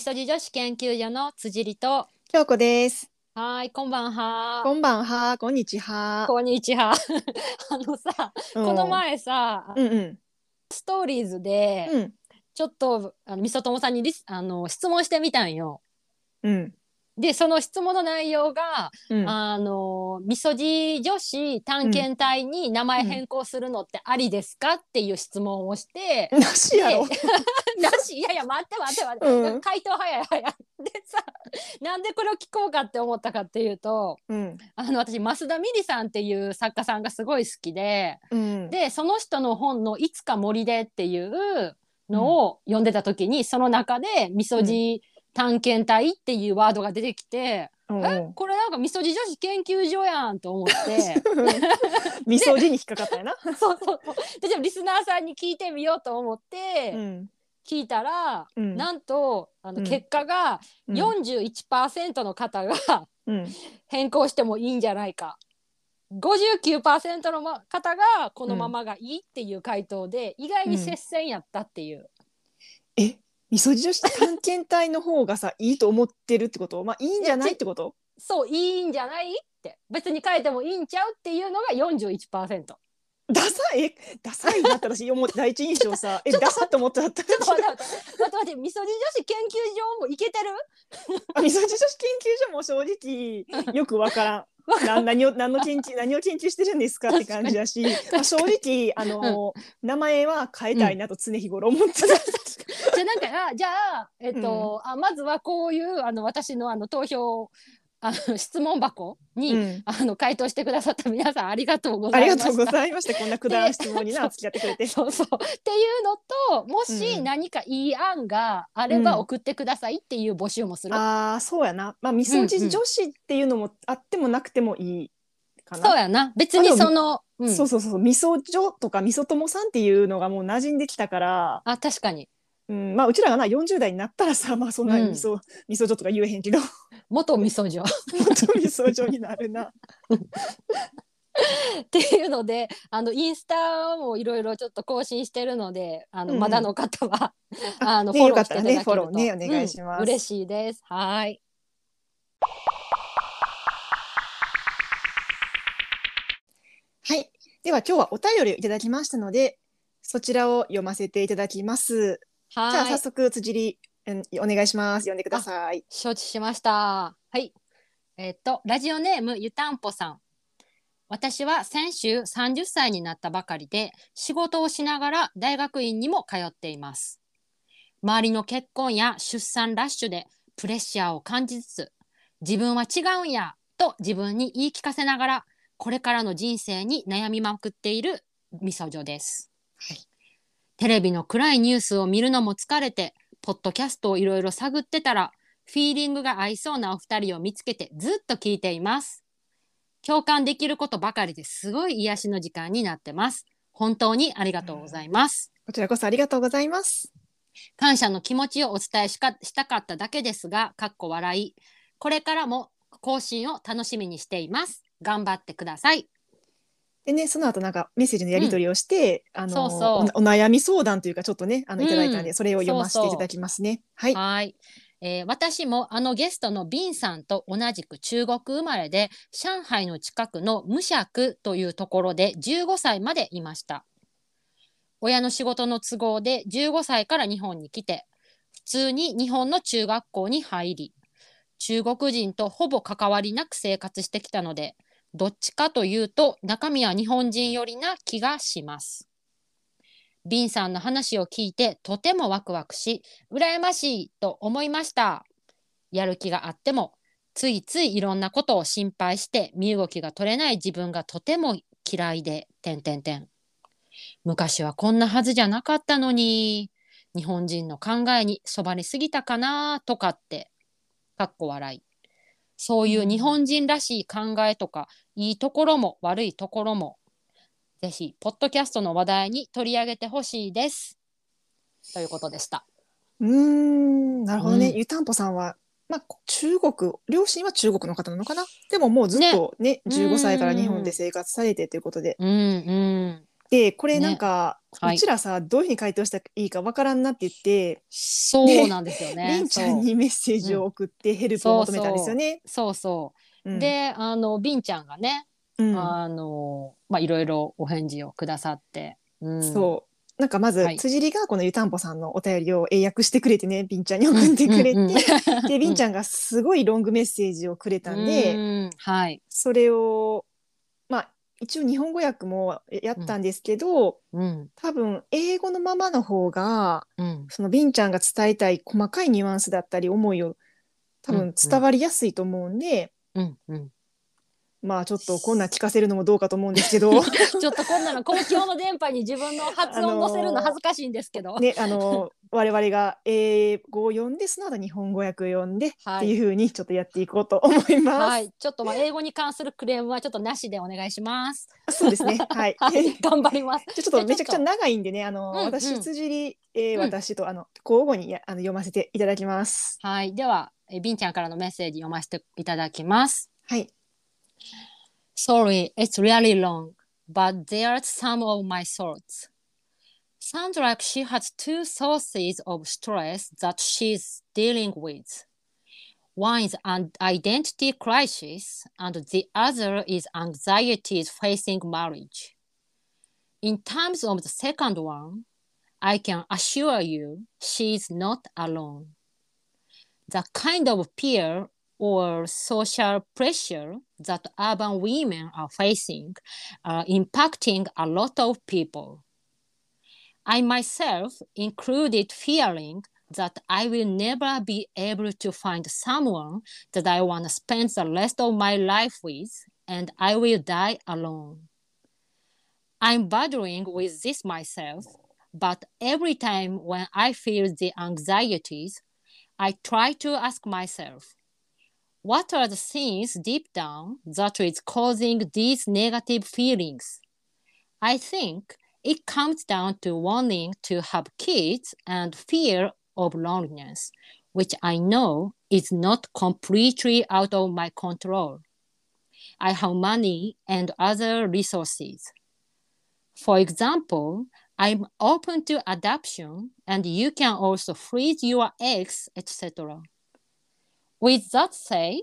みそじ女子研究所の辻里と。京子です。はい、こんばんは。こんばんは、こんにちは。こんにちは。あのさ、うんこの。前さ、うんうん。ストーリーズで、うん。ちょっと、あの、みそともさんにリス、あの、質問してみたんよ。うん。で、その質問の内容が、うん。あの、みそじ女子探検隊に名前変更するのってありですかっていう質問をして、なしやろ。なしいやいや待って待って待って、うん回答早い早いでさなんでこれを聞こうかって思ったかっていうとうん。あの私増田美里さんっていう作家さんがすごい好きでうん。でその人の本の「いつか森で」っていうのを読んでた時に、その中で「みそじ探検隊」っていうワードが出てきて、うんえこれなんかみそじ女子研究所やんと思ってみそじに引っかかったよな。そうそうそうでじゃあリスナーさんに聞いてみようと思ってうん。聞いたら、うんなんとあのうん結果がうん。41%の方がうん。変更してもいいんじゃないか59%のま方がこのままがいいっていう回答で、意外に接戦やったっていう、え、みそじ女子探検隊の方がさ、いいと思ってるってこと？まあ、いいんじゃないってこと？そういいんじゃないって別に変えてもいいんちゃうっていうのが41%ちょダサい、え、ダサいなって私、思って、第一印象さ、え、ダサって思ってたった。っと待って待って待って待ってみそじ女子研究所もいけてる？あみそじ女子研究所も正直、よくわからん。な何を何の研究何を研究してるんですかって感じだし、まあ、正直あの、名前は変えたいなと常日頃思ってた。じゃあなんかあじゃあ,、えっとあまずはこういうあの私のあの投票あの質問箱に、うんあの回答してくださった皆さんありがとうござあいました。りがとうございました。こんなくだらん質問にでな付き合ってくれて。そうそうっていうのともしうん何かいい案があればうん送ってくださいっていう募集もする。ああ、そうやな。まあ、みそじ女子っていうのもあってもなくてもいいかな。そうやな別にその、うんそうそうそう、みそ女とかみそともさんっていうのがもう馴染んできたから、あ確かにうん、まあうちらがな40代になったらさ、まあそんなにみそ、みそ女とか言えへんけど、元みそじょ元みそ女になるな。っていうのであのインスタもいろいろちょっと更新してるのであの、うん。まだの方は あの、ねフォローしていただけると。ねフォローねお願いします。うん嬉しいです。はい。はい。では今日はお便りをいただきましたので、そちらを読ませていただきます。じゃあはい早速辻り、うんお願いします。読んでください。承知しました。はい。えっと、ラジオネームゆたんぽさん。私は先週30歳になったばかりで、仕事をしながら大学院にも通っています。周りの結婚や出産ラッシュでプレッシャーを感じつつ、自分は違うんやと自分に言い聞かせながら、これからの人生に悩みまくっているみそじょです。はいテレビの暗いニュースを見るのも疲れて、ポッドキャストをいろいろ探ってたら、フィーリングが合いそうなお二人を見つけてずっと聞いています。共感できることばかりですごい癒しの時間になってます。本当にありがとうございます。こちらこそありがとうございます。感謝の気持ちをお伝えしかしたかっただけですが、かっこ笑い。これからも更新を楽しみにしています。頑張ってください。でね、その後なんかメッセージのやり取りをして、あのそうそうおお悩み相談というかちょっとね、あのいただいたんで、うんそれを読ませていただきますね。はい。はい。えー私もあのゲストのビンさんと同じく中国生まれで上海の近くの無釈というところで15歳までいました親の仕事の都合で15歳から日本に来て普通に日本の中学校に入り中国人とほぼ関わりなく生活してきたのでどっちかというと中身は日本人寄りな気がしますビンさんの話を聞いてとてもワクワクし羨ましいと思いました。やる気があっても、ついついいろんなことを心配して身動きが取れない自分がとても嫌いで、点点点。昔はこんなはずじゃなかったのに、日本人の考えにそばにすぎたかなとかって、かっこ笑い。そういう日本人らしい考えとか、いいところも悪いところも、ぜひ、ポッドキャストの話題に取り上げてほしいです。ということでした。うーん、なるほどね。うんゆたんぽさんは、まあ、中国、両親は中国の方なのかな？でももうずっとね、ね15歳から日本で生活されてということで、うんうん。ってこれなんか、はいうちらさどういうふうに回答したらいいかわからんなって言って、そうなんですよね。りんちゃんにメッセージを送ってヘルプを求めたんですよね。そうそう。うん、で、あの、ビンちゃんがね、うんあの、まあ、いろいろお返事をくださって。うん、そうなんかまず、はい辻りがこの湯たんぽさんのお便りを英訳してくれてねビンちゃんに送ってくれて、うんうんうんでビンちゃんがすごいロングメッセージをくれたんで、うんはい。それをまあ一応日本語訳もやったんですけど、うん。多分英語のままの方がうん。そのビンちゃんが伝えたい細かいニュアンスだったり思いを多分伝わりやすいと思うんで、うん。うん。まあちょっとこんなん聞かせるのもどうかと思うんですけど ちょっとこんなの公共の電波に自分の発音載せるの恥ずかしいんですけど。ねあの我々が英語を読んでその後日本語訳を読んで、はいっていう風にちょっとやっていこうと思います。はい、ちょっとまあ英語に関するクレームはちょっとなしでお願いします。そうですね。はい。はい、頑張ります。ちょっとめちゃくちゃ長いんでね、あの、うんうん私辻り、えーうん私とあの交互にやあの読ませていただきます。はい、では、えビンちゃんからのメッセージ読ませていただきます。はい。 Sorry, it's really long, but there's some of my thoughts. Sounds like she has two sources of stress that she's dealing with. One is an identity crisis, and the other is anxieties facing marriage. In terms of the second one, I can assure you she's not alone. The kind of peer or social pressure that urban women are facing are impacting a lot of people. I myself included fearing that I will never be able to find someone that I want to spend the rest of my life with, and I will die alone. I'm battling with this myself, but every time when I feel the anxieties, I try to ask myself, what are the things deep down that is causing these negative feelings? I think it comes down to wanting to have kids and fear of loneliness, which I know is not completely out of my control. I have money and other resources. For example, I'm open to adoption and you can also freeze your eggs, etc. With that said,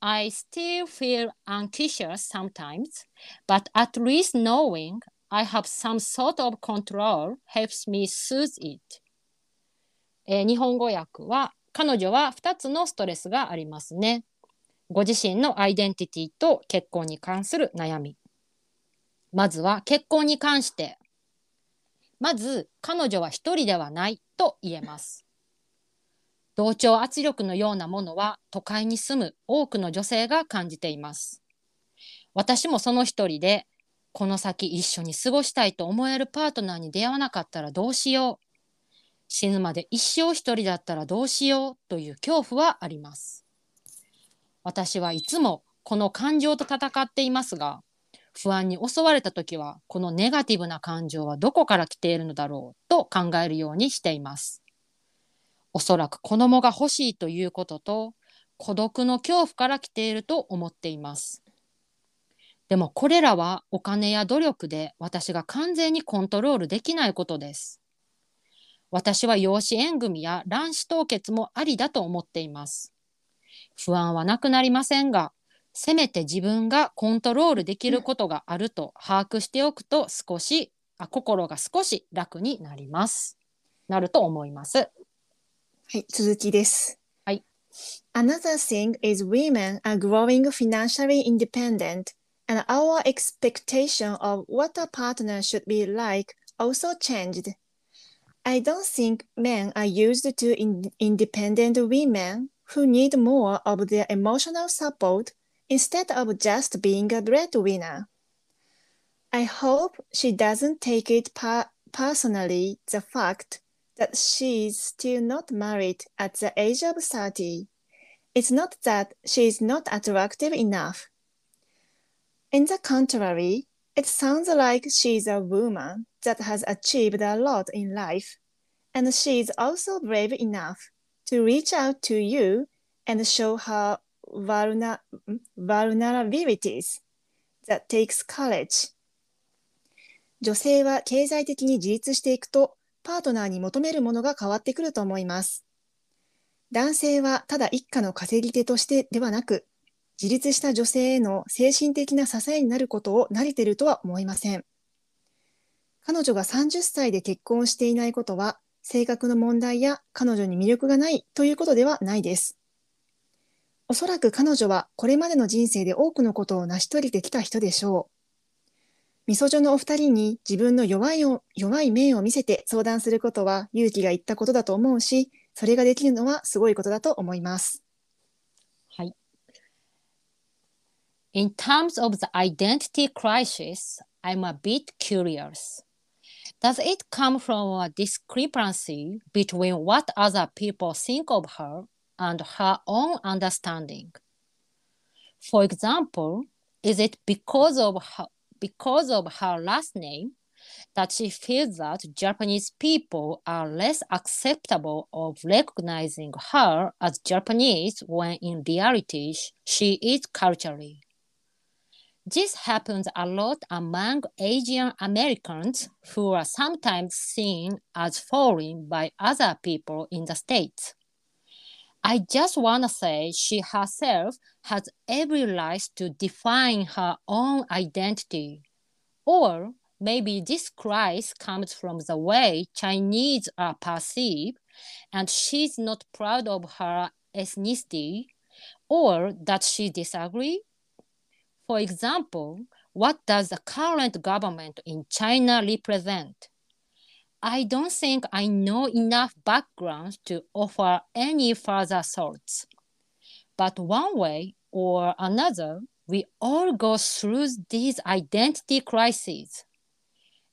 I still feel anxious sometimes, but at least knowing I have some sort of control helps me soothe it. えー日本語訳は彼女は2つのストレスがありますね。ご自身のアイデンティティと結婚に関する悩み。まずは結婚に関して。まず彼女は一人ではないと言えます。同調圧力のようなものは都会に住む多くの女性が感じています。私もその一人で、この先一緒に過ごしたいと思えるパートナーに出会わなかったらどうしよう。死ぬまで一生一人だったらどうしようという恐怖はあります。私はいつもこの感情と戦っていますが、不安に襲われた時はこのネガティブな感情はどこから来ているのだろうと考えるようにしています。おそらく子供が欲しいということと孤独の恐怖から来ていると思っています。でもこれらはお金や努力で私が完全にコントロールできないことです。私は養子縁組や卵子凍結もありだと思っています。不安はなくなりませんが、せめて自分がコントロールできることがあると把握しておくと少しあ心が少し楽になります。なると思います。はい、続きです。はい。Another thing is women are growing financially independent, and our expectation of what a partner should be like also changed. I don't think men are used to in- independent women who need more of their emotional support instead of just being a breadwinner. I hope she doesn't take it per- personally the fact that she's still not married at the age of 30. It's not that she's not attractive enough. In the contrary, it sounds like she's a woman that has achieved a lot in life, and she's also brave enough to reach out to you and show her vulner- vulnerabilities. That takes courage. 女性は経済的に自立していくと、パートナーに求めるものが変わってくると思います。男性はただ一家の稼ぎ手としてではなく、自立した女性への精神的な支えになることを慣れているとは思いません。彼女が30歳で結婚していないことは、性格の問題や彼女に魅力がないということではないです。おそらく彼女はこれまでの人生で多くのことを成し遂げてきた人でしょう。みそじょのお二人に自分の弱いを弱い面を見せて相談することは勇気がいったことだと思うし、それができるのはすごいことだと思います。はい。In terms of the identity crisis, I'm a bit curious. Does it come from a discrepancy between what other people think of her and her own understanding? For example, is it because of her, because of her last name that she feels that Japanese people are less acceptable of recognizing her as Japanese when in reality she is culturally? This happens a lot among Asian Americans who are sometimes seen as foreign by other people in the States. I just want to say she herself has every right to define her own identity. Or maybe this crisis comes from the way Chinese are perceived and she's not proud of her ethnicity, or that she disagrees for example, what does the current government in China represent? I don't think I know enough background to offer any further thoughts. But one way or another, we all go through these identity crises.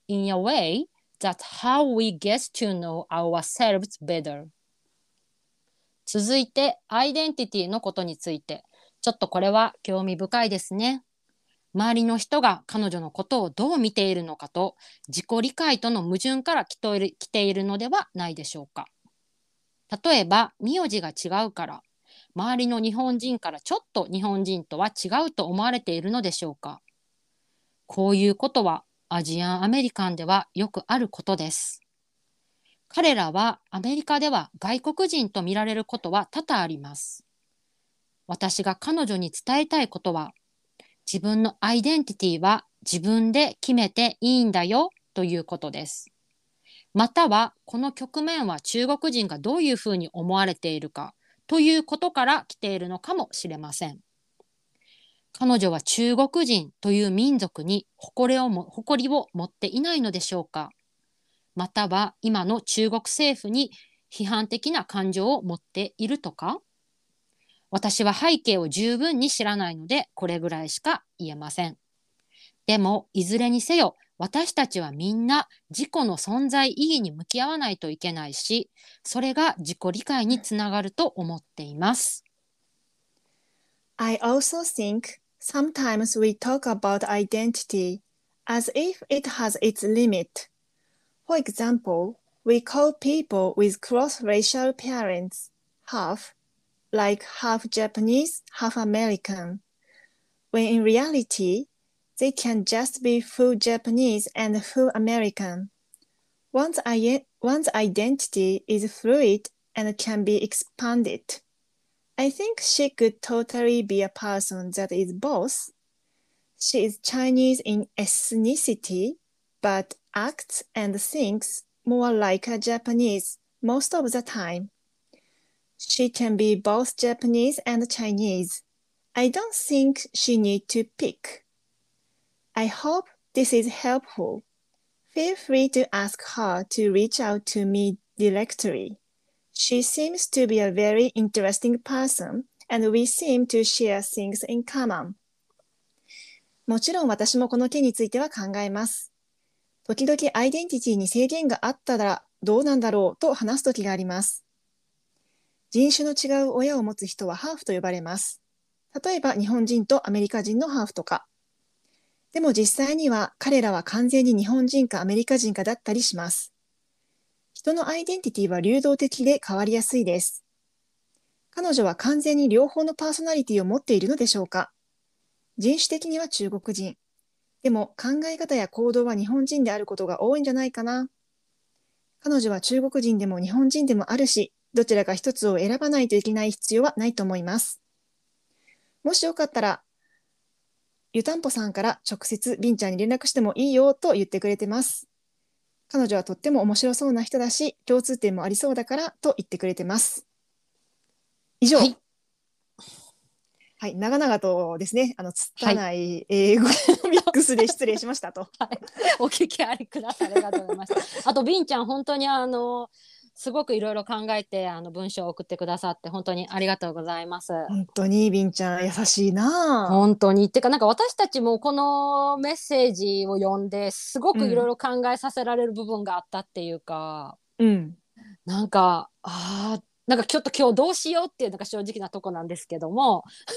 In a way, that's how we get to know ourselves better. 続いて、アイデンティティのことについて。ちょっとこれは興味深いですね。周りの人が彼女のことをどう見ているのかと自己理解との矛盾から来ている来ているのではないでしょうか。例えば名字が違うから周りの日本人からちょっと日本人とは違うと思われているのでしょうか。こういうことはアジアンアメリカンではよくあることです。彼らはアメリカでは外国人と見られることは多々あります。私が彼女に伝えたいことは自分のアイデンティティは自分で決めていいんだよということです。またはこの局面は中国人がどういうふうに思われているかということから来ているのかもしれません。彼女は中国人という民族に誇りをも誇りを持っていないのでしょうかまたは今の中国政府に批判的な感情を持っているとか私は背景を十分に知らないので、これぐらいしか言えません。でも、いずれにせよ、私たちはみんな自己の存在意義に向き合わないといけないし、それが自己理解につながると思っています。I also think sometimes we talk about identity as if it has its limit. For example, we call people with cross-racial parents half like half Japanese, half American, when in reality, they can just be full Japanese and full American. One's, one's identity is fluid and can be expanded. I think she could totally be a person that is both. She is Chinese in ethnicity, but acts and thinks more like a Japanese most of the time. She can be both Japanese and Chinese. I don't think she need to pick. I hope this is helpful. Feel free to ask her to reach out to me directly. She seems to be a very interesting person and we seem to share things in common. もちろん私もこの件については考えます。時々アイデンティティに制限があったらどうなんだろうと話す時があります。人種の違う親を持つ人はハーフと呼ばれます。例えば日本人とアメリカ人のハーフとか。でも実際には彼らは完全に日本人かアメリカ人かだったりします。人のアイデンティティは流動的で変わりやすいです。彼女は完全に両方のパーソナリティを持っているのでしょうか人種的には中国人。でも考え方や行動は日本人であることが多いんじゃないかな。彼女は中国人でも日本人でもあるし、どちらか一つを選ばないといけない必要はないと思います。もしよかったら、湯たんぽさんから直接ビンちゃんに連絡してもいいよと言ってくれてます。彼女はとっても面白そうな人だし、共通点もありそうだからと言ってくれてます。以上。ははいい、長々とですね、あの、つったない英語ミックスで失礼しましたと。お聞きありください。ありがとうございました。あと、ビンちゃん、本当にあの、すごくいろいろ考えて、あの文章を送ってくださって、本当にありがとうございます。本当にビンちゃん優しいなあ。本当に。ってか、なんか私たちもこのメッセージを読んで、すごくいろいろ考えさせられる部分があったっていうか、うん。なんか、ああ、なんかちょっと今日どうしようっていうのが正直なとこなんですけども、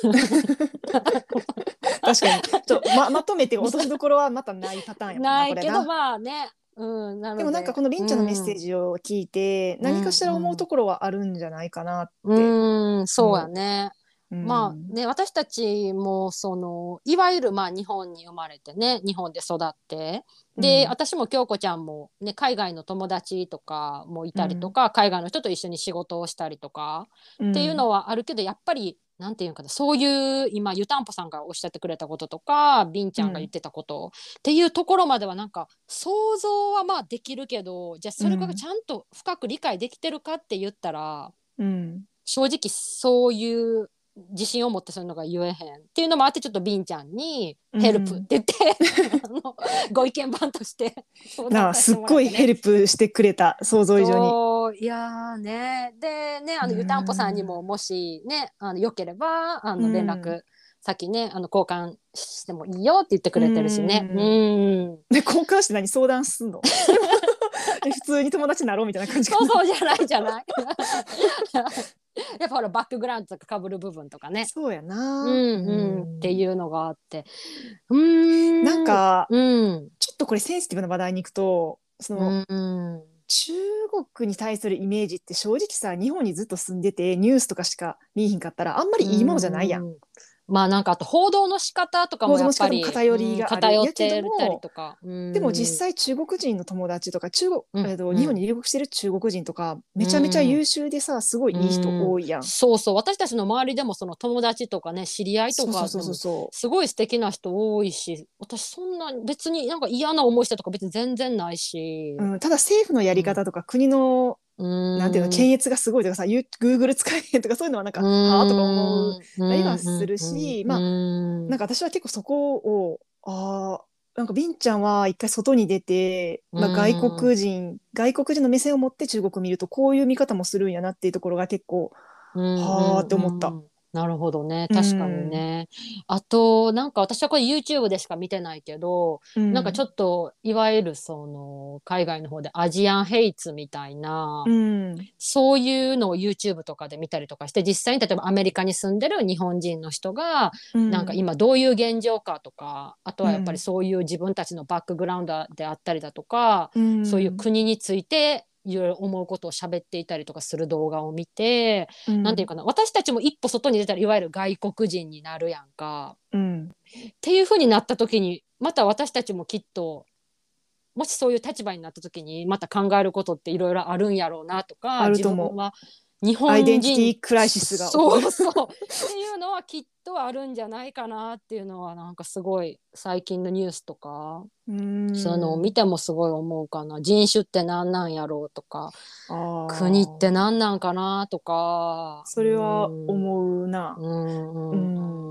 確かに。ちょままとめて落としどころはまたないパターンやもんなないけど。まあね、うん、で。でもなんかこのビンちゃんのメッセージを聞いて、ん。何かしら思うところはあるんじゃないかなって。うん、うん、そうやね。うん。まあね、私たちもそのいわゆるまあ日本に生まれてね日本で育って。で、うん。私も京子ちゃんも、ね、海外の友達とかもいたりとか、海外の人と一緒に仕事をしたりとか、っていうのはあるけどやっぱりなんていうかなそういう今湯たんぽさんがおっしゃってくれたこととかビンちゃんが言ってたこと、っていうところまではなんか想像はまあできるけどじゃあそれがちゃんと深く理解できてるかって言ったら。うん正直そういう自信を持ってそういうのが言えへんっていうのもあってちょっとビンちゃんに「ヘルプ」って言って、あのご意見番として。なあすっごいヘルプしてくれた想像以上に。いやーね。でねあのうん湯たんぽさんにももしねあのよければあのうん。連絡先ねあの交換してもいいよって言ってくれてるしね。ううん。で交換して何相談すんの？え普通に友達になろうみたいな感じかそうなそうじゃないじゃない やっぱほらバックグラウンドとか被る部分とかね。そうやな。うんうん、っていうのがあって。うーん。なんかうん。ちょっとこれセンシティブな話題に行くとその、うん中国に対するイメージって正直さ日本にずっと住んでてニュースとかしか見えひんかったらあんまりいいものじゃないやん。うまあなんかあと報道の仕方とかもやっぱり偏りが偏ってたりとか、でも実際中国人の友達とか中国、うんえっとうん。日本に留学してる中国人とかめちゃめちゃ優秀でさすごいいい人多いやん。そうそう。私たちの周りでもその友達とかね知り合いとかすごい素敵な人多いし私そんな別になんか嫌な思いしたとか別に全然ないし。う、、うん、ただ政府のやり方とか国のうん、なんていうの検閲がすごいとかさ、Google 使えへんとかそういうのはなんか、はあとか思う。たりはするしまあなんかか私は結構そこをあーなんかビンちゃんは一回外に出て、まあ、うん。外国人、外国人の目線を持って中国見るとこういう見方もするんやなっていうところが結構はあって思った。うんなるほどね。確かにね、あとなんか私はこれ YouTube でしか見てないけど、なんかちょっっといわゆるその海外の方でアジアンヘイツみたいな、うん。そういうのを YouTube とかで見たりとかして実際に例えばアメリカに住んでる日本人の人がうん。なんか今どういう現状かとかあとはやっぱりそういう自分たちのバックグラウンドであったりだとか、うん。そういう国についていろいろ思うことを喋っていたりとかする動画を見て、うん。なんていうかな私たちも一歩外に出たらいわゆる外国人になるやんか。うん。っていう風になった時にまた私たちもきっともしそういう立場になった時にまた考えることっていろいろあるんやろうなとかあると思う。自分は日本人アイデンティティクライシスがそうそう。っていうのはきっとあるんじゃないかなっていうのはなんかすごい最近のニュースとか、うん。そういうのを見てもすごい思うかな。人種って何なんやろうとか。国って何なんかなとか。それはう思うな。ん。う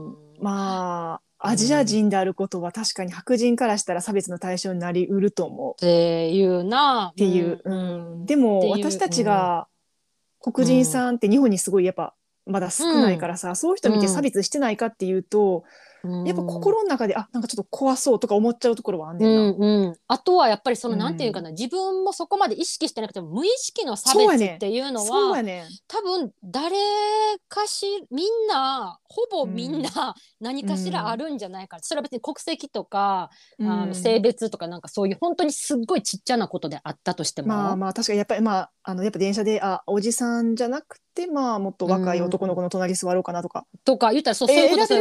ん。まあアジア人であることは確かに白人からしたら差別の対象になりうると思う。っていうな。っていう、うん。う。ん。でも私たちが黒人さんって日本にすごいやっぱまだ少ないからさ、そういう人見て差別してないかっていうと、やっぱ心の中であなんかちょっと怖そうとか思っちゃうところはあんねんな。うんうん、あとはやっぱりその、うん。なんていうかな自分もそこまで意識してなくても無意識の差別っていうのは、ねん。多分誰かしみんなほぼみんな何かしらあるんじゃないか、それは別に国籍とか、あうん。の性別とかなんかそういう本当にすっごいちっちゃなことであったとしても、まあまあ確かにやっぱりまああのやっぱ電車であおじさんじゃなくてまあもっと若い男の子の隣に座ろうかなとか、とか言ったらそうそういうえーこと。そ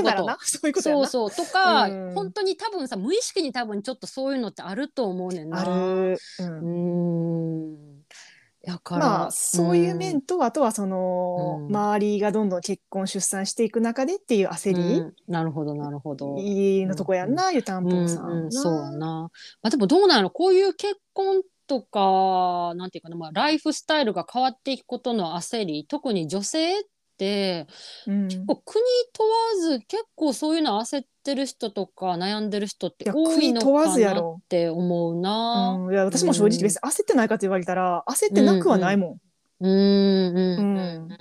ういうことそうそう。とか、うん。本当に多分さ無意識に多分ちょっとそういうのってあると思うねんな。ある、う、うん。ーん。やから、まあそういう面と、あとはその、うん。周りがどんどん結婚出産していく中でっていう焦り、うん。なるほどなるほど。いいのとこやんな、湯たんぽさん、うんうん、そうやな。まあ、でもどうなの？こういう結婚とかなんていうかな、まあ、ライフスタイルが変わっていくことの焦り。特に女性ってうん。結構国問わず結構そういうの焦ってる人とか悩んでる人っていや多いのかなって思うな。うん、いや私も正直別に焦ってないかと言われたら焦ってなくはないもん。うんうん。うんうんうんうんうん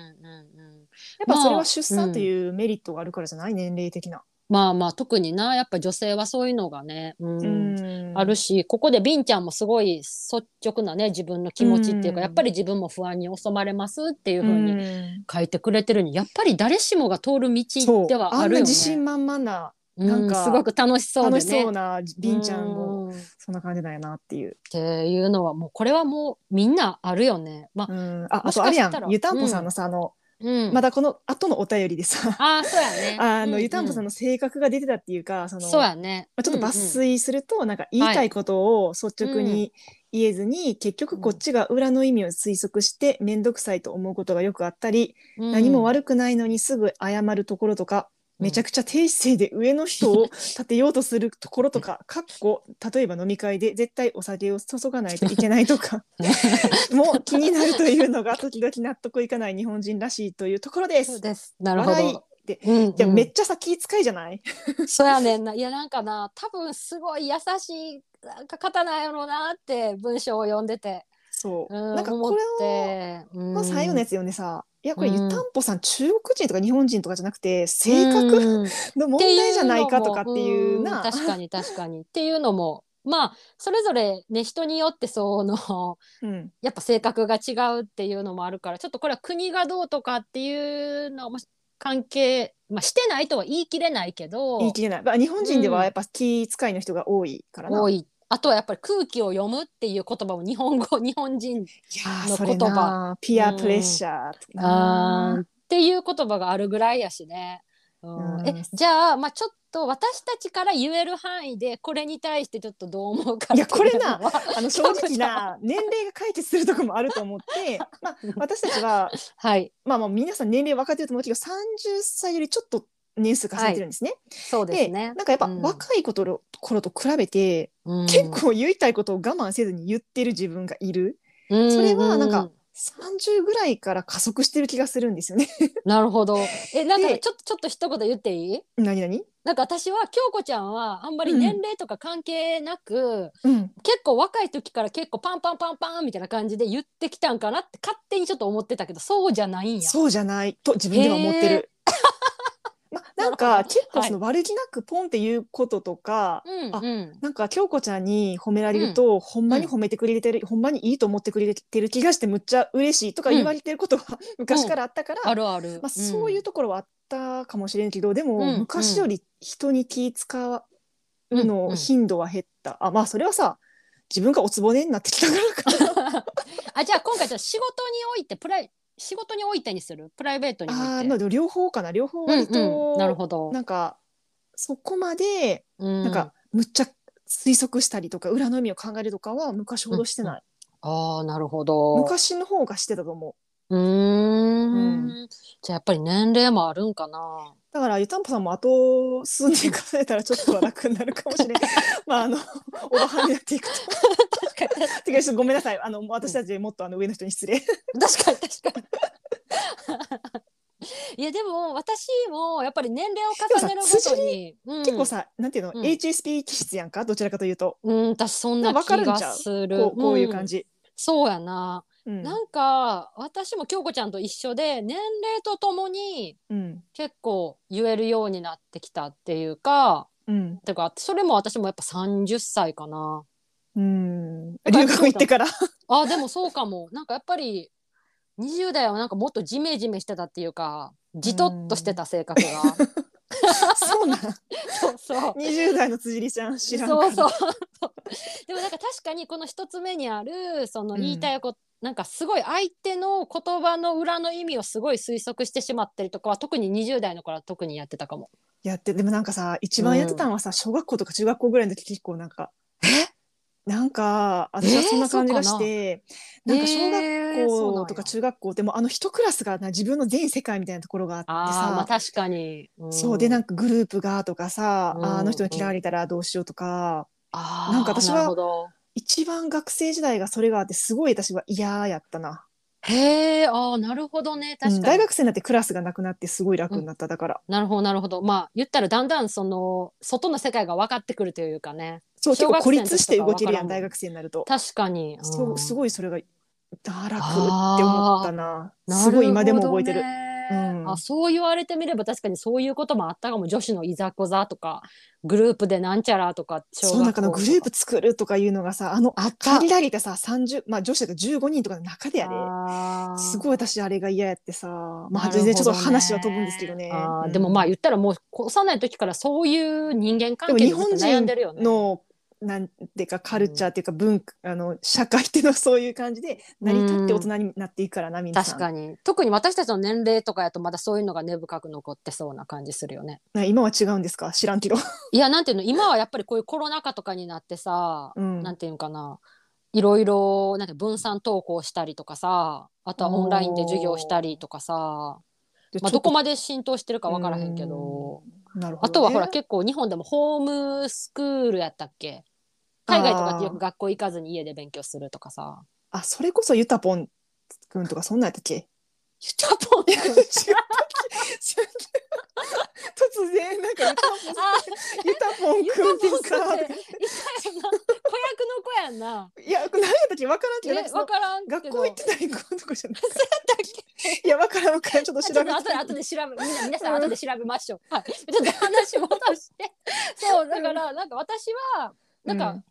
やっぱそれは出産っていうメリットがあるからじゃない、年齢的な。まあまあ特になやっぱ女性はそういうのがね、うんうんあるしここでビンちゃんもすごい率直なね自分の気持ちっていうか、うんやっぱり自分も不安に襲まれますっていうふうにうん書いてくれてるにやっぱり誰しもが通る道ではあるよね。自信満々なうんなんかすごく楽しそうでね。楽しそうなビンちゃんもそんな感じだよなっていう。ていうのはもうこれはもうみんなあるよね。まあ、うん、ああとあれやん湯たんぽさんのさ、あのうん、まだこの後のお便りでさ、ああそうやね。あの、湯たんぽさんの性格が出てたっていうかそのそうやね。まあちょっと抜粋すると、なんか言いたいことを率直に言えずに、結局こっちが裏の意味を推測して面倒くさいと思うことがよくあったり、うん。何も悪くないのにすぐ謝るところとか、めちゃくちゃ低姿勢で上の人を立てようとするところとか、かっこ例えば飲み会で絶対お酒を注がないといけないとか も気になるというのが時々納得いかない日本人らしいというところです。そうです。なるほど。ってうんうんいやめっちゃさ気遣いじゃない？そうやねんな。いやなんかな多分すごい優しいなんか方なんやろうなって文章を読んでて。そう、うん、なんかこれをて、うんの最後のやつ読んでさ、いやこれうん湯たんぽさん中国人とか日本人とかじゃなくて性格うんの問題じゃないかとかっていうな。ん確かに確かにっていうのもまあそれぞれね人によってそのうんやっぱ性格が違うっていうのもあるからちょっとこれは国がどうとかっていうのも関係、まあ、してないとは言い切れないけど言い切れない。まあ日本人ではやっぱ気遣いの人が多いからな。多いあとはやっぱり空気を読むっていう言葉も日本語 日本人の言葉。なピアプレッシャーとか。なあー。っていう言葉があるぐらいやしね。うん。うん。えじゃあ、まあ、ちょっと私たちから言える範囲でこれに対してちょっとどう思うかいやこれなは あの正直な年齢が解決するところもあると思って、まあ、私たちは、はい。まあ、まあ皆さん年齢分かってると思うけど30歳よりちょっと年数重ねてるんですね。そうでですね。なんかやっぱうん若いことの頃と比べて、うん結構言いたいことを我慢せずに言ってる自分がいる。うんそれはなんか30ぐらいから加速してる気がするんですよね。なるほど。えなんかちょっとちょっと一言言っていい？何何？なんか私は京子ちゃんはあんまり年齢とか関係なく、うん。結構若い時から結構パンパンパンパンみたいな感じで言ってきたんかなって勝手にちょっと思ってたけどそうじゃないんや。そうじゃないと自分では思ってる。ま、なんなか結構その悪気なくポンって言うこととか、あうんうん。なんか京子ちゃんに褒められると、ほんまに褒めてくれてる、ほんまにいいと思ってくれてる気がしてむっちゃ嬉しいとか言われてることは昔からあったから、あるある。まあ、そういうところはあったかもしれんけど、でも、うん昔より人に気使ううんの頻度は減った、あまあそれはさ自分がおつぼねになってきたからかな。あじゃあ今回じゃあ仕事においてプライ仕事においてにする？プライベートにおいて？あーまあでも両方かな。両方うんうん、なるほど。なんかそこまでななんか、むっちゃ推測したりとか裏の意味を考えるとかは昔ほどしてない、ああなるほど。昔の方がしてたと思う。うーん。うじゃあやっぱり年齢もあるんかな。だから湯たんぽさんもあと数年数えたらちょっとは楽になるかもしれない。まああのおばはんになっていくと てかちょっとごめんなさい。あの私たちもっとあの上の人に失礼。確かに確かに。いやでも私もやっぱり年齢を重ねるごとに、うん。結構さ、なんていうの、うん。HSP 気質やんか？どちらかというと。うん私そんなわ気がする。こうこういう感じ、じ、そうやな、うん。なんか私も京子ちゃんと一緒で年齢とともにうん。結構言えるようになってきたっていうかうん。てかそれも私もやっぱ30歳かなうん。留学行ってから。あでもそうかも。なんかやっぱり20代はなんかもっとジメジメしてたっていうかじとっとしてた性格が。そうなん。そうそう。20代の辻里ちゃん知らんそうそう。でもなんか確かにこの一つ目にあるそのうん言いたいこと、なんかすごい相手の言葉の裏の意味をすごい推測してしまったりとかは特に20代の頃は特にやってたかも。やってでもなんかさ一番やってたのはさ、小学校とか中学校ぐらいの時結構なんかなんか私はそんな感じがして、な。んか小えーそうなんや。学校とか中学校でもあの一クラスがな自分の全世界みたいなところがあってさまあ確かに、うん。そうでなんかグループがとかさ、うん。ああの人に嫌われたらどうしようとか、あーなんか私は一番学生時代がそれがあってすごい私は嫌やったな、へえああなるほどね。確かに、うん大学生になってクラスがなくなってすごい楽になっただから、なるほどなるほど。まあ言ったらだんだんその外の世界が分かってくるというかねそう結構孤立して動けるやん大学生になると、確かに、うん。そうすごいそれがあ楽って思ったな。なすごい今でも覚えてる。ね。うん。あそう言われてみれば確かにそういうこともあったかも。女子のいざこざとかグループでなんちゃらとかそうなんかのグループ作るとかいうのがさあのあった限られたさ30まあ女子だと15人とかの中でやで、すごい私あれが嫌やってさ。まあ全然ちょっと話は飛ぶんですけどね。うん。でもまあ言ったらもう幼い時からそういう人間で関係にも日本悩んでるよね。人のなんていうかカルチャーっていうか文化、あの社会っていうのはそういう感じで成り立って大人になっていくからなみん。な確かに。特に私たちの年齢とかやとまだそういうのが根深く残ってそうな感じするよね。な今は違うんですか？知らんけど。いやなんていうの？今はやっぱりこういうコロナ禍とかになってさ、うん。なんていうのかな？いろいろなんて分散登校したりとかさあとはオンラインで授業したりとかさ、まあ、どこまで浸透してるか分からへんけど。なるほどね。あとはほら結構日本でもホームスクールやったっけ？海外とかってよく学校行かずに家で勉強するとかさ。あそれこそユタポンくんとかそんなんやったっけ？ユタポン？いや違ったっけ突然なんかユタポンあユタポンユタくんってさ子役の子やんな。いや何やったっけ？わからんけえど分からん。学校行ってたり子とかじゃなくてそうやったっけ？いやわからんわからんちょっとちょっと調べて後で後で 調べみんな皆さん後で調べましょう。はい。ちょっと話戻して。そうだからなんか私はなんか、うん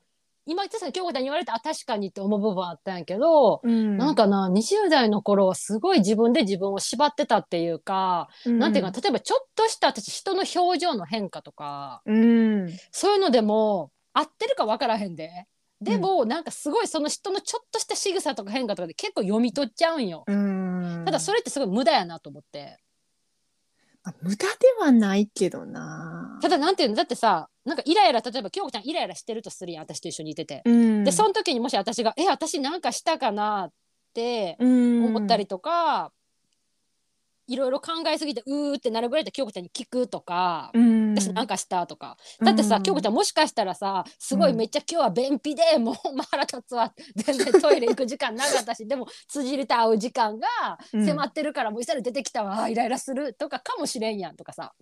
今言ってた京子ちゃんに言われてあ確かにって思う部分あったんやけど。うんなんかな20代の頃はすごい自分で自分を縛ってたっていうか、なんていうか例えばちょっとした私人の表情の変化とかうんそういうのでも合ってるか分からへんで。でも、なんかすごいその人のちょっとした仕草とか変化とかで結構読み取っちゃうんよ。うんただそれってすごい無駄やなと思って。まあ無駄ではないけどなただなんていうのだってさなんかイライラ例えば京子ちゃんイライラしてるとするやん私と一緒にいてて。うんでその時にもし私が「え私なんかしたかな?」ってうん思ったりとか、いろいろ考えすぎてうーってなるぐらいで京子ちゃんに聞くとか。うん私なんかしたとか、だってさ、京子ちゃんもしかしたらさすごいめっちゃ今日は便秘で、もうまあ腹立つわ全然 トイレ行く時間なかったしでも辻りと会う時間がうん迫ってるからもうしたら出てきたわ、イライラするとかかもしれんやんとかさ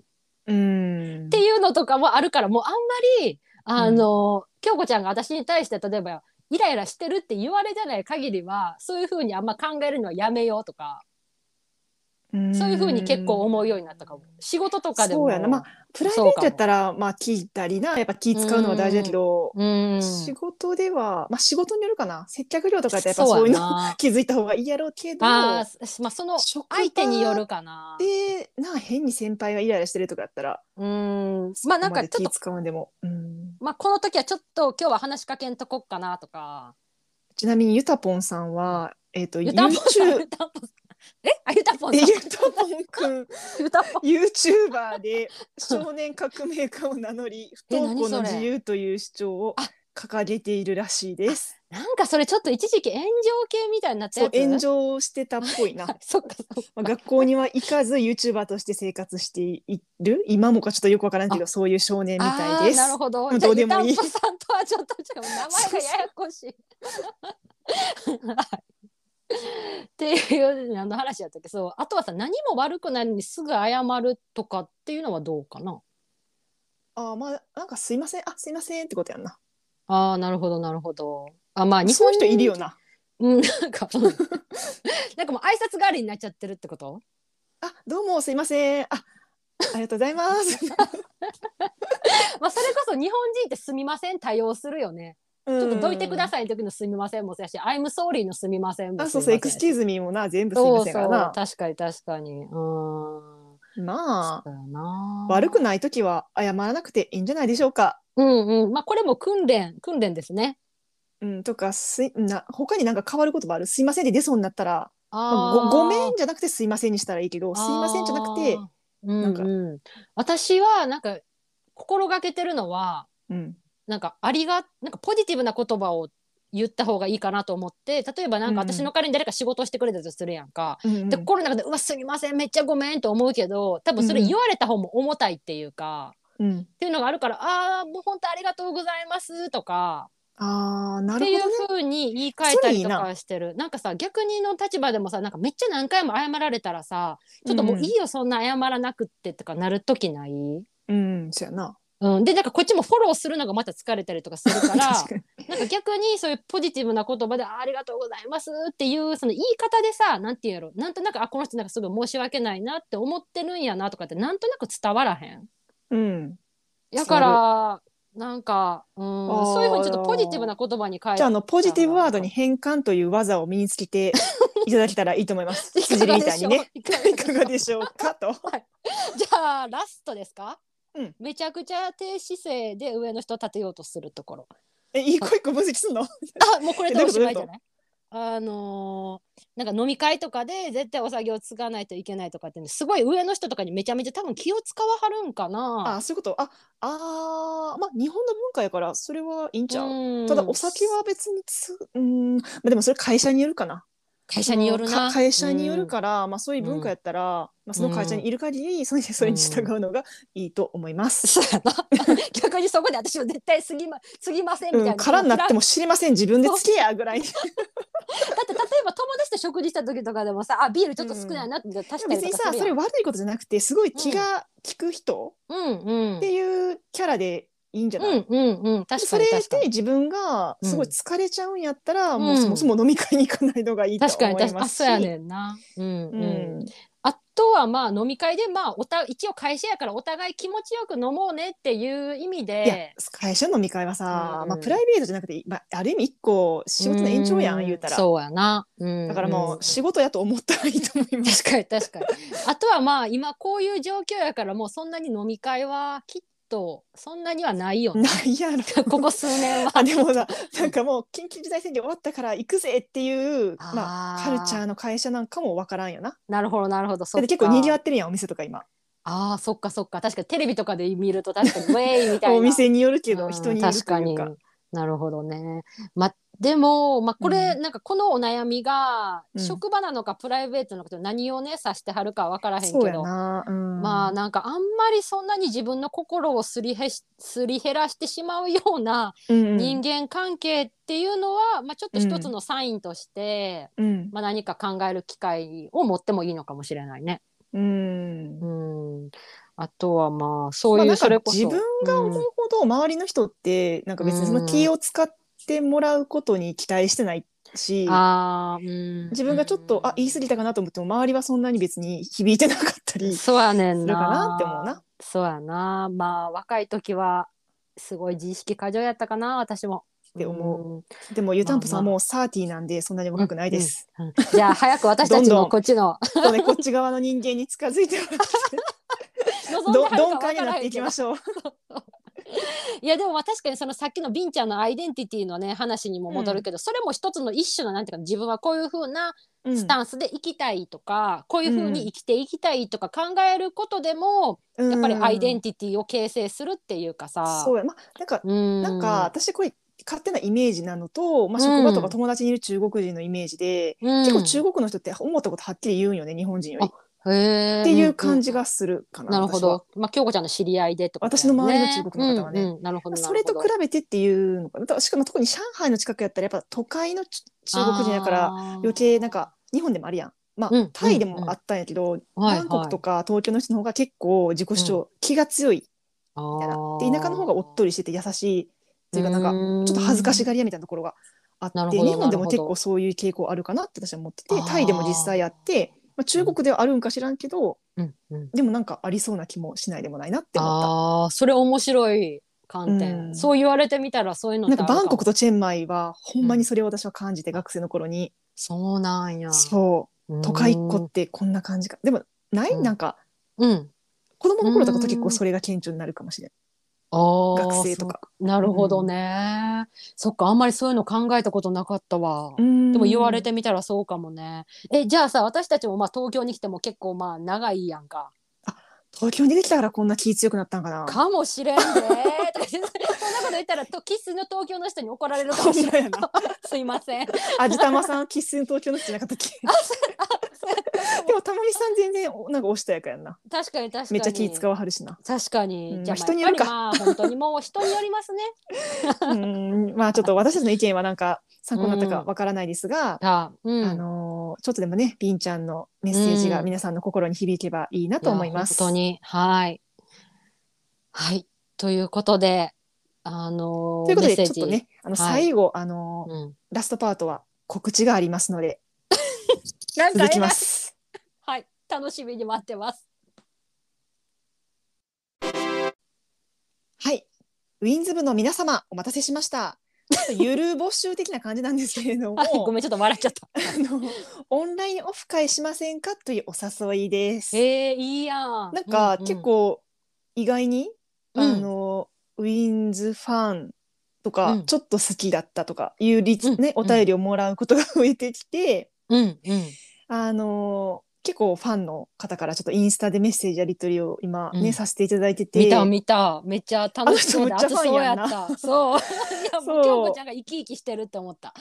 うん。っていうのとかもあるからもうあんまりあの、京子ちゃんが私に対して例えばイライラしてるって言われてない限りはそういうふうにあんま考えるのはやめようとか、そういうふうに結構思うようになったかも。仕事とかでもそうやな。まあプライベートやったらまあ聞いたりなやっぱ気使うのは大事だけど、うん仕事ではまあ仕事によるかな。接客業とかってやっぱそそうういうの気づいた方がいいやろうけどあーまあその相手によるかな。でな変に先輩がイライラしてるとかやったらうん。まあなんかちょっと使わんでも、うん。まあこの時はちょっと今日は話しかけんとこっかなとか。ちなみにゆたぽんさんはえっ、とゆたぽんえあゆたぽんゆたぽんくん ゆたぽん YouTuber で少年革命家を名乗り 不登校の自由という主張をあ掲げているらしいです。なんかそれちょっと一時期炎上系みたいになったそう炎上してたっぽいな。は いそっかまあ、学校には行かず YouTuber として生活している？今もかちょっとよくわからんけどそういう少年みたいです。なるほど。どうでもいいさんとはちょっと名前がややこしい。はいっていうあの話やったけどそうあとはさ何も悪くないのにすぐ謝るとかっていうのはどうかな？あーまあなんかすいませんあすいませんってことやんな。あーなるほどなるほど。あまあ日本そういう人いるよな。うんなんかうん なんかもう挨拶代わりになっちゃってるってこと？あどうもすいませんあありがとうございます。まあそれこそ日本人ってすみません多用するよね。ちちょっとどいてくだい。さいの時のすみませんもそうやし、I'm sorry のすみませんもあそうそうエクスキューズミーもな全部すいませんからな。確かに確かに。うん。まあ悪くない時は謝らなくていいんじゃないでしょうか。うんうん。まあこれも訓練訓練ですね。うん、とかすいな他になんか変わる言葉あるすいませんで出そうになったらごごめんじゃなくてすいませんにしたらいいけどすいませんじゃなくてあーうんなん私はなんか心がけてるのはうんなんかありがなんかポジティブな言葉を言った方がいいかなと思って例えばなんか私の代わりに誰か仕事をしてくれたとするやんか。うんうん。で心の中で「うわすみませんめっちゃごめん」と思うけど多分それ言われた方も重たいっていうか、うん。っていうのがあるから「ああもう本当ありがとうございます」とかあーなっていうるほどね。風に言い換えたりとかしてる。なんかさ逆にの立場でもさなんかめっちゃ何回も謝られたらさちょっともういいよ、そんな謝らなくってとかなる時ない、うん、そうやな。うん、でなんかこっちもフォローするのがまた疲れたりとかするから。なんか逆にそういうポジティブな言葉であ「ありがとうございます」っていうその言い方でさなんて言うやろなんとなくあこの人なんかすごい申し訳ないなって思ってるんやなとかってなんとなく伝わらへん。うん。だからなんか、うん、そういうふうにちょっとポジティブな言葉に変えてじゃああのポジティブワードに変換という技を身につけて いただけたらいいと思います。いか辻がでしょうかがでしょういかがでしょうかと。じゃあラストですか、うんめちゃくちゃ低姿勢で上の人を立てようとするところえ一個一個分析すんの？あもうこれでおしまいじゃえないあのーなんか飲み会とかで絶対お酒を継がないといけないとかってねすごい上の人とかにめちゃめちゃ多分気を使わはるんかな。あそういうこと？ああーまあ日本の文化やからそれはいいんちゃう。うんただお酒は別につうんまあでもそれ会社によるかな。会社によるな。か会社によるから、まあそういう文化やったら、まあその会社にいる限り、それそれに従うのがいいと思います。逆にそこで私は絶対過ぎま過ぎませんみたいな、うん、空になってもも知りません。自分でつけやぐらい。にだって例えば友達と食事した時とかでもさあビールちょっと少ないなって足したり別にさそれ悪いことじゃなくてすごい気が利く人うんうん。っていうキャラでいいんじゃない、うんうんうん。確かそれに確かに。で自分がすごい疲れちゃうんやったら、うん。もうそもそも飲み会に行かないのがいいと確かに思いますし。確かにあそうやねんな。うんううん、んあとはまあ飲み会でまあおた一応会社やからお互い気持ちよく飲もうねっていう意味いやで会社の飲み会はさ、うん。まあ、プライベートじゃなくて、まあ、ある意味一個仕事の延長やん、う言うたら。そうやな、うんだからもんう仕事やと思ったらいいと思います。確かに確かに。あとはまあ今こういう状況やからもうそんなに飲み会はきっとそんなにはないよね。ないやろ。ここ数年は。あでもさなんかもう緊急事態宣言終わったから行くぜっていうまあカルチャーの会社なんかもわからんよな。なるほどなるほど。そだっか結構賑わってるやんお店とか今。あーそっかそっか。確かにテレビとかで見ると確かにウェイみたいな。お店によるけどうん人によるというか。確かに。なるほどね。までも、まあ、これ、うなんかこのお悩みが、うん。職場なのかプライベートなのか何をね指してはるか分からへんそうやけど、な。うん、まあなんかあんまりそんなに自分の心をすりへしすり減らしてしまうような人間関係っていうのは、まあ、ちょっと一つのサインとして、うん。まあ、何か考える機会を持ってもいいのかもしれないね。うん。うん、あとはまあそういうまあなんかそれこそ。自分が思うほど周りの人ってなんか別にその気を使ってもらうことに期待してないし、うん自分がちょっとあ言い過ぎたかなと思っても周りはそんなに別に響いてなかったり。そうやねんな。するかなって思うな。そうやな。まあ若い時はすごい自意識過剰やったかな私も。って思うん。でも湯たんぽさんまあまあもうサーティーなんでそんなに若くないです。うんじゃあ早く私たちのどんどんこっちのそうねこっち側の人間に近づいてもらって ど鈍感になっていきまょしょう。う。いやでもまあ確かにそのさっきのビンちゃんのアイデンティティのね話にも戻るけど、それも一つの一種のなんていうか自分はこういう風なうん。スタンスで生きたいとか、こういう風に生きていきたいとか考えることでも、やっぱりアイデンティティを形成するっていうかさ。そうや。まあなんかうん。なんか私これ勝手なイメージなのと、まあ、職場とか友達にいる中国人のイメージで、うん。結構中国の人って思ったことはっきり言うんよね日本人より。っていう感じがするかな。なるほど。まあ、京子ちゃんの知り合いでとか、私の周りの中国の方はねうんうんなるほど。それと比べてっていうのかな。しかも特に上海の近くやったらやっぱ都会のち中国人やから余計なんか日本でもあるやん。まあ、うんタイでもあったんやけど、はいバンコクとか東京の人の方が結構自己主張、気が強いあみたいな。ーで田舎の方がおっとりしてて優しいっていうかなんかちょっと恥ずかしがり屋みたいなところがあって日本でも結構そういう傾向あるかなって私は思っててタイでも実際あって、まあ、中国ではあるんか知らんけど、うん。うんでもなんかありそうな気もしないでもないなって思っあーそれ面白い観点、うん。そう言われてみたらそういうのた。なんかバンコクとチェンマイはほんまにそれを私は感じて、学生の頃に。そうなんや。そう。都会っ子うんってこんな感じか。でもない、うん。なんかうん。子供の頃とかと結構それが顕著になるかもしれん。あー学生とか。なるほどね、そっかあんまりそういうの考えたことなかったわ、ででも言われてみたらそうかもね。えじゃあさ私たちもまあ東京に来ても結構まあ長いやんか。東京に出てきたからこんな気強くなったんかな。かもしれんでとか言ってそんなこと言ったらと生粋の東京の人に怒られるかもしれないほん。すいません味玉さん生粋の東京の人じゃなかったっけ。でもたまみさん全然おなんかおしとやかやんな。確かに確かに。めっちゃ気使わはるしな。確かに、うんじゃあ、まあ人によるか。まあ本当にもう 人によりますね。うんまあちょっと私たちの意見はなんか参考になったかわからないですが、あ、うん、あのーちょっとでもね、りんちゃんのメッセージが皆さんの心に響けばいいなと思います。や本当に。はい。はい。ということであのーということで、ちょっとね、あのはい。最後、あのーうん、ラストパートは告知がありますので、続きます。はい楽しみに待ってます。はい。ウィンズ部の皆様、お待たせしました。ちょっとゆる募集的な感じなんですけれども、はいごめんちょっと笑っちゃった。あのオンラインオフ会しませんかというお誘いです。えー、いいやん。なんか、うう結構意外に、うん。あのウィンズファンとか、うん。ちょっと好きだったとかいう率、うん。ね、お便りをもらうことが増えてきて、うんうん。あの結構ファンの方からちょっとインスタでメッセージやり取りを今ね、うん。させていただいてて。見た見た。めっちゃ楽しそうであのそうやった。そう。いやもそう。う京子ちゃんが生き生きしてるって思った。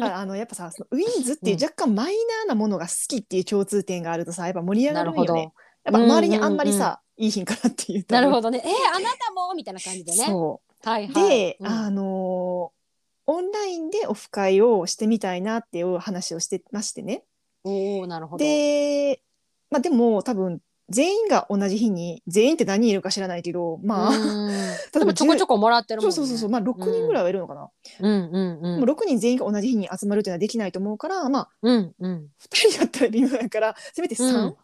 ああのやっぱさそのウィンズっていううん。若干マイナーなものが好きっていう共通点があるとさやっぱ盛り上がなるよね。やっぱ周りにあんまりさ、いい品かなっていうと。なるほどね。えー、あなたもみたいな感じでね。そう。はいはい。で、うん。あのーオンラインでオフ会をしてみたいなっていう話をしてましてね。おおなるほど。で、まあでも多分全員が同じ日に全員って何人いるか知らないけどまあ、うん。例えばちょこちょこもらってるもんね。そうそうそうまあ6人ぐらいはいるのかな、うん。うんうん。もう6人全員が同じ日に集まるっていうのはできないと思うからまあうんうん。2人だったら微妙だからせめて3うん。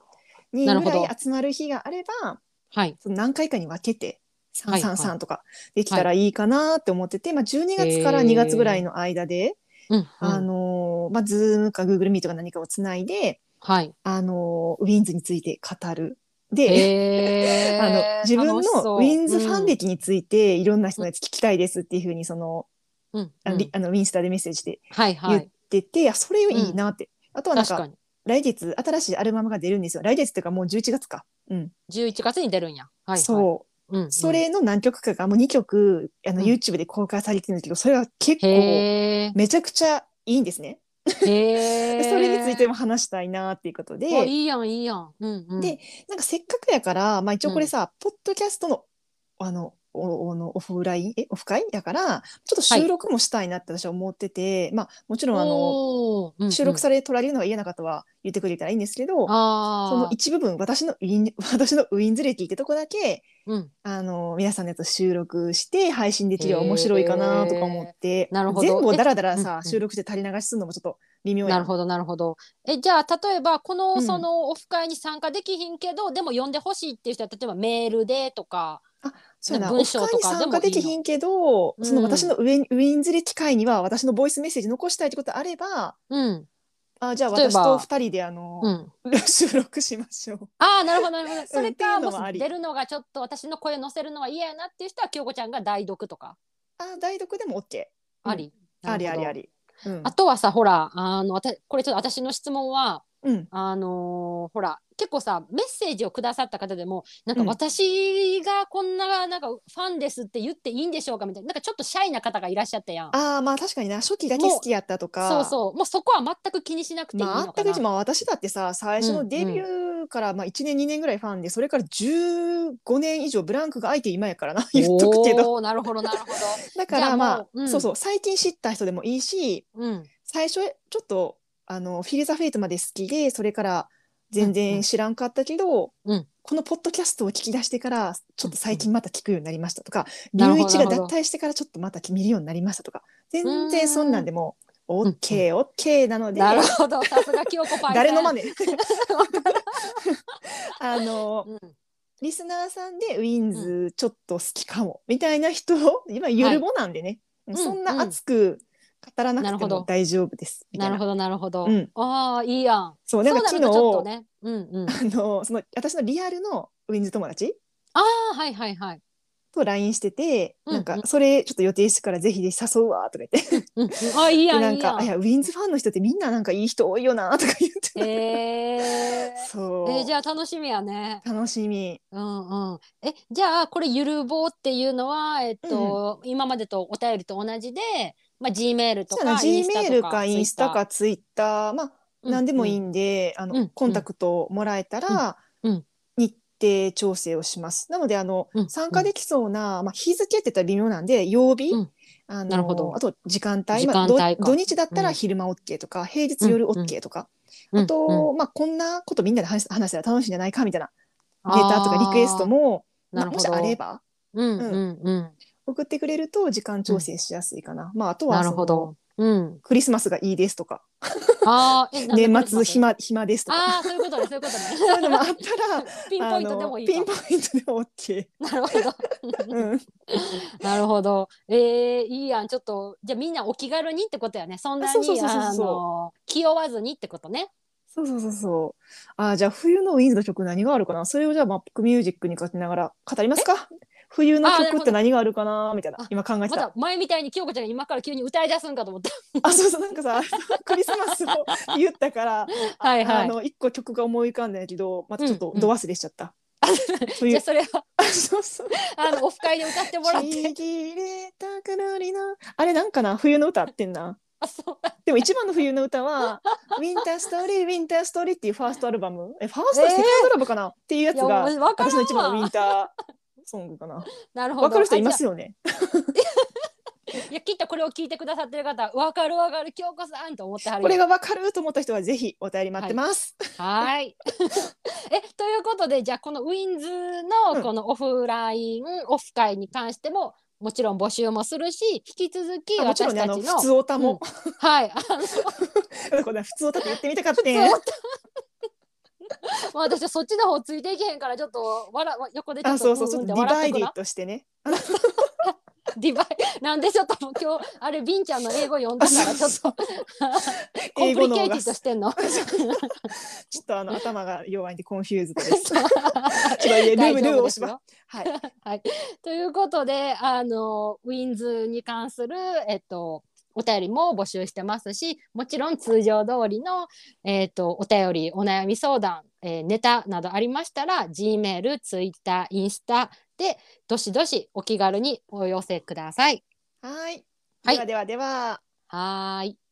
人ぐらい集まる日があれば、はい。その何回かに分けてはいはい。333とかできたらいいかなって思ってて、まあ、12月から2月ぐらいの間で、うんうんあのーまあ、Zoom か Google Meet か何かをつないで、はいあのーウィンズについて語る。で、あの自分のウィンズファン歴についていろんな人のやつ聞きたいですっていうふうにその、うんうんあのリあのウィンスタでメッセージで言っはいはいてて、あそれいいなって。あとはなんか来月新しいアルバムが出るんですよ。来月っていうかもう11月か。うん。11月に出るんやはいはいそう。うんうん。それの何曲かがもう2曲あのうん。YouTube で公開されてるんですけど、それは結構へめちゃくちゃいいんですね。それについても話したいなっていうことで、おいいやんいいやん。うんうん。でなんかせっかくやから、まあ、一応これさ、ポッドキャストのあののオフライン？えオフ会？だからちょっと収録もしたいなって私は思ってて、まあもちろんあの、うんうん。収録され取られるのが嫌な方は言ってくれたらいいんですけど、その一部分私のウィン私のウィンズ歴ってとこだけうん。あの皆さんのやつを収録して配信できれば面白いかなとか思って、なるほど。全部をダラダラえうんうん。さ収録して垂れ流しするのもちょっと微妙や。なるほどなるほど。えじゃあ例えばこの、うん。そのオフ会に参加できひんけどでも呼んでほしいっていう人は例えばメールでとかそうやな、文章と会に参かでもいいの。加できひんけど、うん。その私の w-inds.歴回には私のボイスメッセージ残したいってことあれば、うん。あじゃあ私と二人であの、うん。収録しましょう。ああなるほどなるほど。それか、もあり。もし出るのがちょっと私の声載せるのは嫌やなっていう人は京子ちゃんが代読とか。あ代読でも OK。あり、ありありあり。り。うん。あとはさほらあのわたこれちょっと私の質問はうん。あのーほら結構さメッセージをくださった方でもなんかうん。私がこんななんかファンですって言っていいんでしょうかみたいななんかちょっとシャイな方がいらっしゃったやん。ああまあ確かにな。初期だけ好きやったとか。そうそう。もうそこは全く気にしなくていいまあ、あくまあ私だってさ最初のデビューから、まあ、1年2年ぐらいファンでそれから15年以上ブランクが空いて今やからな 言っとくけど。おーなるほどなるほだかじゃあらまあ、うん。そうそう最近知った人でもいいしど。うん。最初ちょっとあのフィル・ザ・フェイトまで好きでそれから全うん。う然ん知らんかったけど、うん。このポッドキャストを聞き出してからちょっと最近また聞くようになりましたとか、龍一が脱退してからちょっとまた見るようになりましたとか全然そんなんでもん。OKOK なので、なるほど。さすがパイ。誰のマネ あのうん。リスナーさんでウィンズちょっと好きかも、みたいな人今ゆるぼなんでね、い。そんな熱く語らなくてなるほども大丈夫ですみたなないるほどなるほど。うんああいいやん。そうなんか昨日ちょっとね。うんうん。あのその私のリアルのウィンズ友達ああはいはいはい。と LINE してて、うんなんかそれちょっと予定してからぜひぜひ誘うわとか言って。うんうん。あいいやでなんんいいや。んかあいやウィンズファンの人ってみんななんかいい人多いよなとか言って、えー。そう、えーじゃあ楽しみやね。楽しみ。うんうん。えじゃあこれゆるぼうっていうのはえっと、今までとお便りと同じで、まあ G メールとか G とメールかインスタかツイッター。まあうん何でもいいんで、あの、うんコンタクトもらえたら、うんうん日程調整をします。なのであの、うん参加できそうな、まあ、日付って言ったら微妙なんで曜日、うん。あのなるほど。あと時間帯まあど土日だったうん。ら昼間 OK とか、平日夜 OK とか、うんあと、まあ、こんなことみんなで話話したら楽しいんじゃないかみたいなレターとかリクエストも、まあ、もしあればうんうん。うん。送ってくれると時間調整しやすいかな。まあ、あとはなるほど。うん。クリスマスがいいですとかああ、え なんで年末暇暇ですとかああ、そういうことね、そういうこと そういうのもあね。ったら ピンポイントでもいいかあのピン。ポイントでも OK。なるほど。うん、なるほど。えー、いいやん。ちょっと、じゃあみんなお気軽にってことやね。そんなうそうそうそうあの、気負わずにってことね。そうそうそうそう。あーじゃあ冬のウィンズの曲何があるかな？それをじゃあマップミュージックにかけながら語りますか冬の曲って何があるかな？みたいなあ今考えてた。まだ前みたいに京子ちゃんが今から急に歌い出すんかと思った。あそうそうなんかさ クリスマスを言ったからはいはい。あの一個曲が思い浮かんだんやけどまたちょっとうんうんど忘れしちゃった。じ冬ゃあそれは あそうそう。あのオフ会で歌ってもらっちて。ぎれたくなりなあれなんかな？冬の歌ってんな。あそうでも一番の冬の歌は 「ウィンターストーリーウィンターストーリー」っていうファーストアルバム？えファースト、えーセカンドラブかな？っていうやつがもうわからんわ私の一番のウィンターソングかな。なるほど。わかる人いますよね。あ いやきっとこれを聞いてくださってる方わかるわかる京子さんと思ってはるよこれがわかると思った人はぜひお便り待ってます。はーい。えということでじゃあこのウィンズうんのこのオフライン、オフ会に関してももちろん募集もするし引き続きあもちろんねあの普通オタも、はいあの これ普通オタって言ってみたかった普通ね。まあ私はそっちの方ついていけへんからちょっと笑わ横でちょっとあそうそうちょっと divided としてね。divide なんでちょっともう今日あれビンちゃんの英語読んだからちょっと complicated してんの ちょっとあの頭が弱いんで confused です。ちょっとルールルーを押します。はい。はい、ということであのウィンズに関する、えっと、お便りも募集してますしもちろん通常通りの、えっと、お便りお悩み相談、えーネタなどありましたら G メール Twitter インスタでどしどしお気軽にお寄せください。はい。はいではではでは。はーい